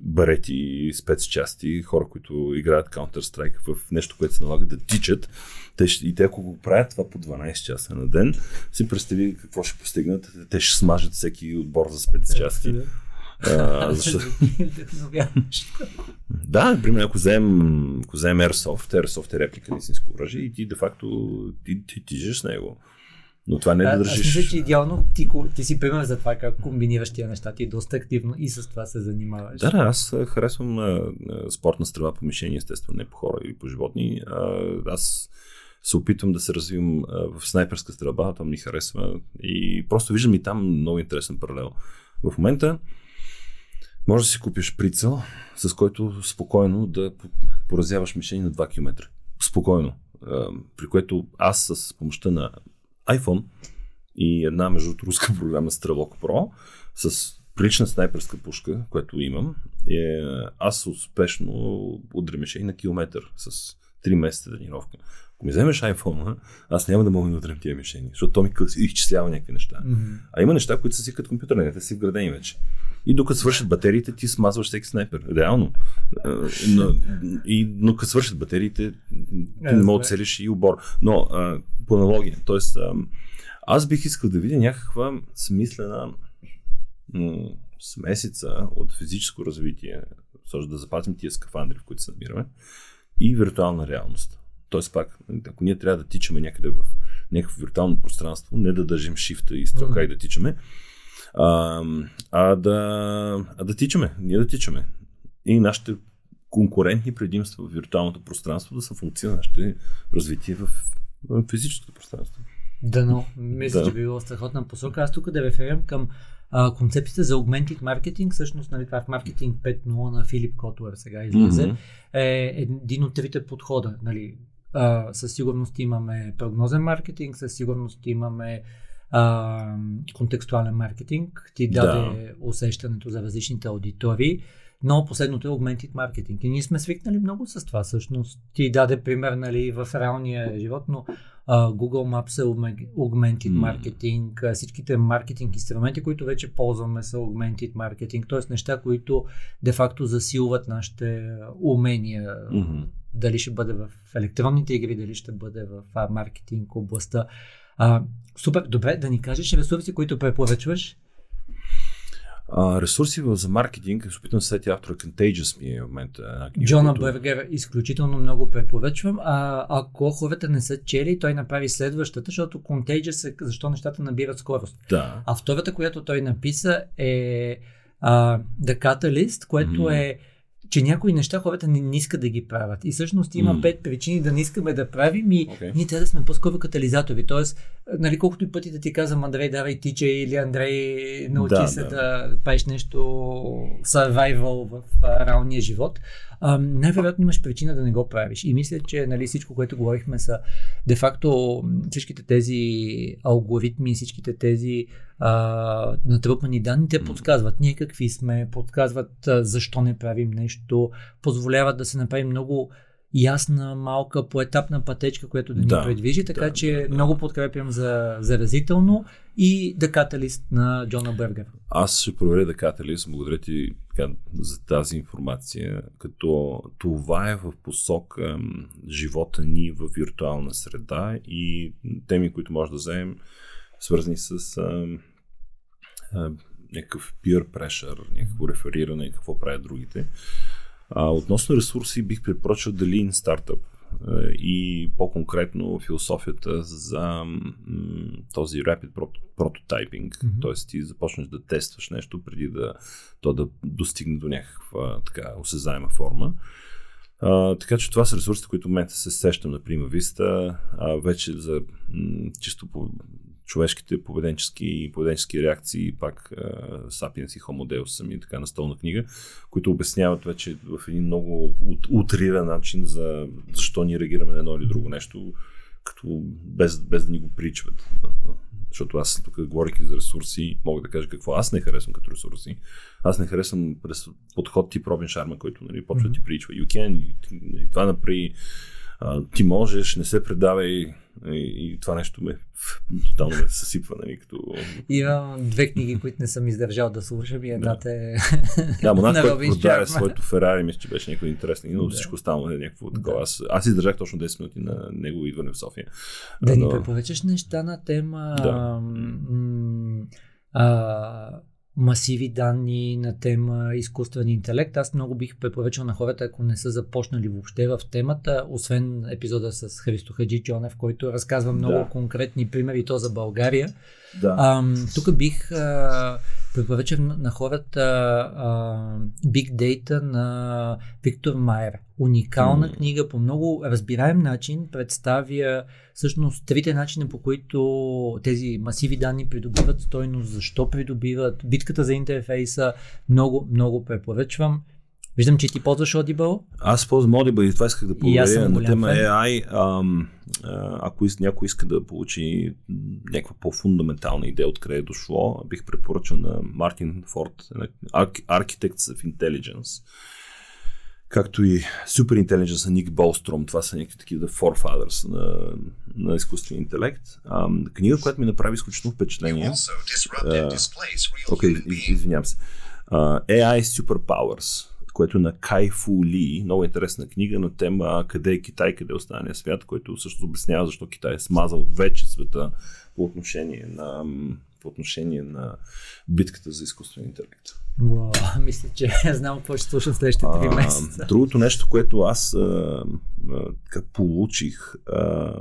барети, спецчасти, хора, които играят Counter-Strike в нещо, което се налага да тичат. Те ще, и те, ако го правят това по 12 часа на ден, си представи какво ще постигнат. Те ще смажат всеки отбор за спецчасти. А, защо... Вдъхновяващо. Да, примерно, ако вземем, ако вземем Airsoft, Airsoft е реплика на истинско оръжие и ти де-факто ти, ти тижеш с него. Но това не е да Аз държиш. мисля, че идеално ти, ти си пример за това как комбинираш тия неща. Ти доста активно и с това се занимаваш. Да, да, аз харесвам а, спортна стрела по мишени, естествено, не по хора или по животни. А, аз се опитвам да се развивам а, в снайперска стрелба, там ми харесва. И просто виждам и там много интересен паралел. В момента може да си купиш прицел, с който спокойно да по- поразяваш мишени на 2 км. Спокойно. При което аз с помощта на iPhone и една, между руска програма Стрелок Pro с прилична снайперска пушка, която имам, е, аз успешно удря мишени на километър с 3 месеца тренировка. Ако ми вземеш iPhone, аз няма да мога да удрям тия мишени, защото то ми изчислява някакви неща. Мгм. А има неща, които са си като компютърни, те си вградени вече. И докато свършат батериите, ти смазваш всеки снайпер. Реално. Но, и, но като свършат батериите, ти не мога да целиш и обор. Но а, по аналогия. А, аз бих искал да видя някаква смислена м- смесица от физическо развитие, да запазим тия скафандри, в които се намираме, и виртуална реалност. Тоест пак, ако ние трябва да тичаме някъде в някакво виртуално пространство, не да държим шифта и строка Мгм. и да тичаме, а, а, да, а да тичаме, ние да тичаме. И нашите конкурентни предимства в виртуалното пространство да са функция на нашето развитие в, в физическото пространство. Дано. Мисля, Да. че би било страхотна посока. Аз тук да реферирам към а, концепцията за augmented marketing. Всъщност, нали, това в маркетинг 5.0 на Филип Котлер сега излезе. Мгм. е един от трите подхода. Нали. А, със сигурност имаме прогнозен маркетинг, със сигурност имаме а, контекстуален маркетинг. Ти Да. даде усещането за различните аудитории. Но последното е augmented маркетинг. И ние сме свикнали много с това. Всъщност ти даде пример нали, в реалния живот, но а, Google Maps е augme- augmented маркетинг, а, всичките маркетинг инструменти, които вече ползваме са augmented маркетинг, т.е. неща, които де-факто засилват нашите умения. Мгм. Дали ще бъде в електронните игри, дали ще бъде в а, маркетинг областта. А, супер, добре, да ни кажеш ресурси, които препоръчваш. А, ресурси за маркетинг, се опитвам се сетя автора Contagious ми е в момента. една книга, Джона която- Бъргер изключително много препоръчвам. А ако хората не са чели, той направи следващата, защото Contagious е защо нещата набират скорост. Да. А втората, която той написа е а, The Catalyst, което Мгм. е че някои неща хората не, не искат да ги правят. И всъщност има М. пет причини да не искаме да правим и Окей. ние трябва да сме по-скоро катализатори. Тоест, нали, колкото и пъти да ти казвам, Андрей, давай тичай или Андрей, научи Да, се да. да. правиш нещо survival в а, реалния живот, най-вероятно имаш причина да не го правиш. И мисля, че нали, всичко, което говорихме са де-факто всичките тези алгоритми, всичките тези а, натрупани данни, те подсказват ние какви сме, подсказват а, защо не правим нещо, позволяват да се направи много ясна, малка, поетапна пътечка, която да ни Да, предвижи, така да, че да, много подкрепям за заразително и The Catalyst на Джона Бергер. Аз ще проверя да Catalyst, благодаря ти така, за тази информация, като това е в посок ем, живота ни в виртуална среда и теми, които може да вземем, свързани с ем, някакъв peer pressure, някакво рефериране, какво правят другите. А, относно ресурси бих препоръчал да Lean Startup и по-конкретно философията за този rapid pro- prototyping, Мгм. т.е. ти започнеш да тестваш нещо преди да то да достигне до някаква така осезаема форма. А, така че това са ресурсите, които в момента се сещам на Виста, а вече за м, чисто по човешките поведенчески, поведенчески реакции, пак Sapiens и Homo Deus сами така настолна книга, които обясняват вече в един много ут- утриран начин за защо ние реагираме на едно или друго нещо, като без, без да ни го причват. Защото аз тук, говоряки за ресурси, мога да кажа какво аз не харесвам като ресурси. Аз не харесвам през подход тип Робин Шарма, който нали, почва да ти причва. You can, и това направи, а, ти можеш, не се предавай и, и това нещо ме тотално ме съсипва, нали, като... Имам две книги, които не съм издържал да слушам и едната е Да, на който Шарма. своето Ферари, мисля, че беше някой интересен, но Да. всичко останало е някакво такова. Аз, аз издържах точно 10 минути на негово идване в София. Да ни Но- препоръчаш неща на тема Да. а, масиви данни, на тема изкуствен интелект. Аз много бих препоръчал на хората, ако не са започнали въобще в темата, освен епизода с Христо Хаджи Чонев, който разказва много Да. конкретни примери, то за България. Да. Ам, тук бих а, препоръчал на, хората а, Big Data на Виктор Майер. Уникална М. книга по много разбираем начин представя всъщност трите начина по които тези масиви данни придобиват стойност, защо придобиват, битката за интерфейса. Много, много препоръчвам. Виждам, че ти ползваш Audible. Аз ползвам Audible и това исках да проверя на тема фен. AI. Ам, а, ако някой иска да получи някаква по-фундаментална идея откъде е дошло, бих препоръчал на Мартин Форд, Arch- Architects of Intelligence, както и Super Intelligence на Ник Болстром. Това са някакви такива forefathers на, на изкуствения интелект. Ам, книга, която ми направи изключително впечатление. Окей, beings. извинявам се. Uh, AI Superpowers, което е на Кай Фу Ли, много интересна книга на тема къде е Китай, къде е останалия свят, който също обяснява защо Китай е смазал вече света по отношение на, по отношение на битката за изкуствен интелект. Уау, мисля, че знам какво ще слушам следващите три А, месеца. Другото нещо, което аз а, а, получих, а,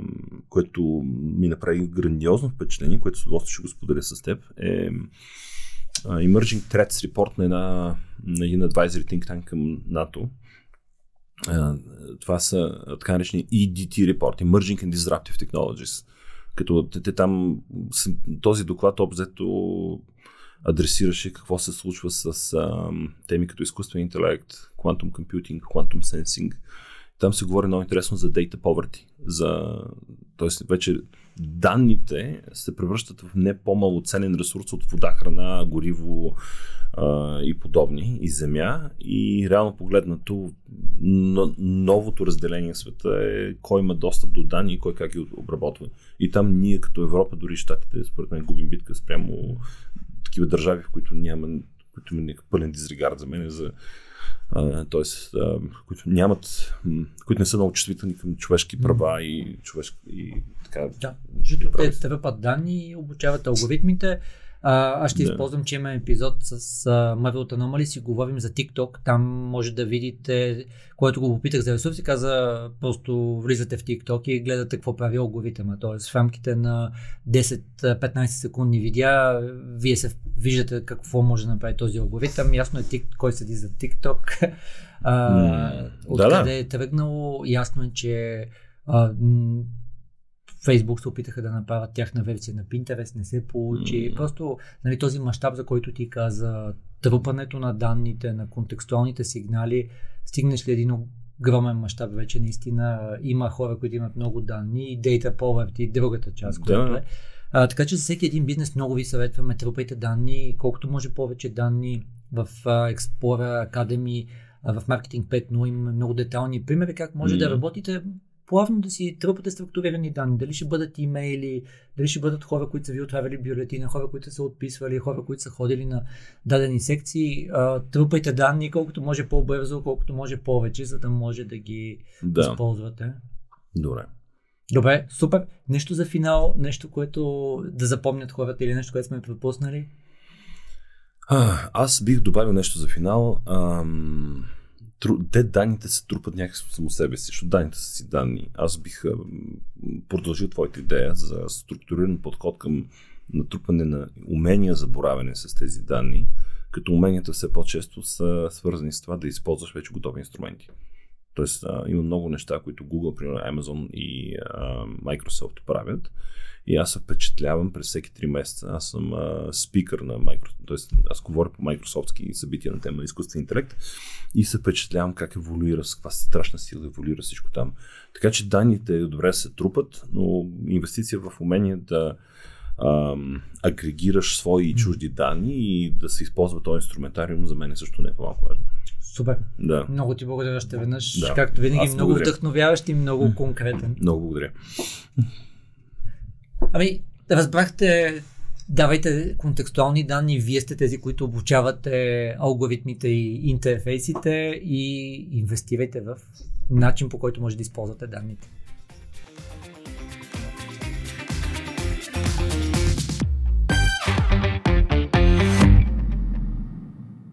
което ми направи грандиозно впечатление, което с удоволствие ще го споделя с теб, е Emerging Threats Report на, една, на един advisory think tank към НАТО. Това са така наречени EDT репорт, Emerging and Disruptive Technologies. Като те, там, този доклад обзето адресираше какво се случва с а, теми като изкуствен интелект, quantum computing, quantum sensing. Там се говори много интересно за data poverty. За, тоест, вече данните се превръщат в не по-малоценен ресурс от вода, храна, гориво а, и подобни, и земя. И реално погледнато, но, новото разделение в света е кой има достъп до данни и кой как ги обработва. И там ние като Европа, дори щатите, според мен, губим битка спрямо такива държави, в които няма които има някакъв пълен дизрегард за мен, за, а, които нямат, които не са много чувствителни към човешки права и човешки и така. Да, те тръпат данни обучават алгоритмите. А, аз ще Да. използвам, че имаме епизод с а, Marvel Anomaly, си говорим за TikTok. Там може да видите, когато го попитах за ресурси, каза просто влизате в TikTok и гледате какво прави алгоритъма. Тоест в рамките на 10-15 секундни видеа, вие се виждате какво може да направи този алгоритъм. Ясно е тик, кой седи за TikTok. А, М, откъде да, е тръгнало, ясно е, че а, Facebook се опитаха да направят тяхна версия на Pinterest, не се получи. М. Просто нали, този мащаб, за който ти каза, трупането на данните, на контекстуалните сигнали, стигнеш ли един огромен мащаб, вече наистина има хора, които имат много данни Data Poverty, и другата част, Да. която е. А, така че за всеки един бизнес много ви съветваме, трупайте данни, колкото може повече данни в а, Explorer Academy, в Marketing 5.0 има много детални примери как може да Мгм. работите плавно да си трупате структурирани данни. Дали ще бъдат имейли, дали ще бъдат хора, които са ви отправили бюлетина, хора, които са отписвали, хора, които са ходили на дадени секции. А, трупайте данни колкото може по-бързо, колкото може повече, за да може да ги Да, използвате. добре. Добре, супер. Нещо за финал, нещо, което да запомнят хората или нещо, което сме пропуснали? А, аз бих добавил нещо за финал. Ам, те данните се трупат някакси само себе си, защото данните са си данни. Аз бих продължил твоята идея за структуриран подход към натрупане на умения за боравене с тези данни, като уменията все по-често са свързани с това да използваш вече готови инструменти. Тоест, а, има много неща, които Google, примерно Amazon и а, Microsoft правят. И аз се впечатлявам през всеки 3 месеца. Аз съм а, спикър на Microsoft, т.е. аз говоря по Microsoftски събития на тема изкуствен интелект и се впечатлявам как еволюира, с каква страшна сила еволюира всичко там. Така че данните добре се трупат, но инвестиция в умение да ам, агрегираш свои и чужди данни и да се използва този инструментариум за мен е също не е по-малко важно. Супер. Да, Много ти благодаря още веднъж. Да. Както винаги, Аз много благодаря. вдъхновяващ и много конкретен. много благодаря. Ами, разбрахте, давайте контекстуални данни, вие сте тези, които обучавате алгоритмите и интерфейсите и инвестирайте в начин по който може да използвате данните.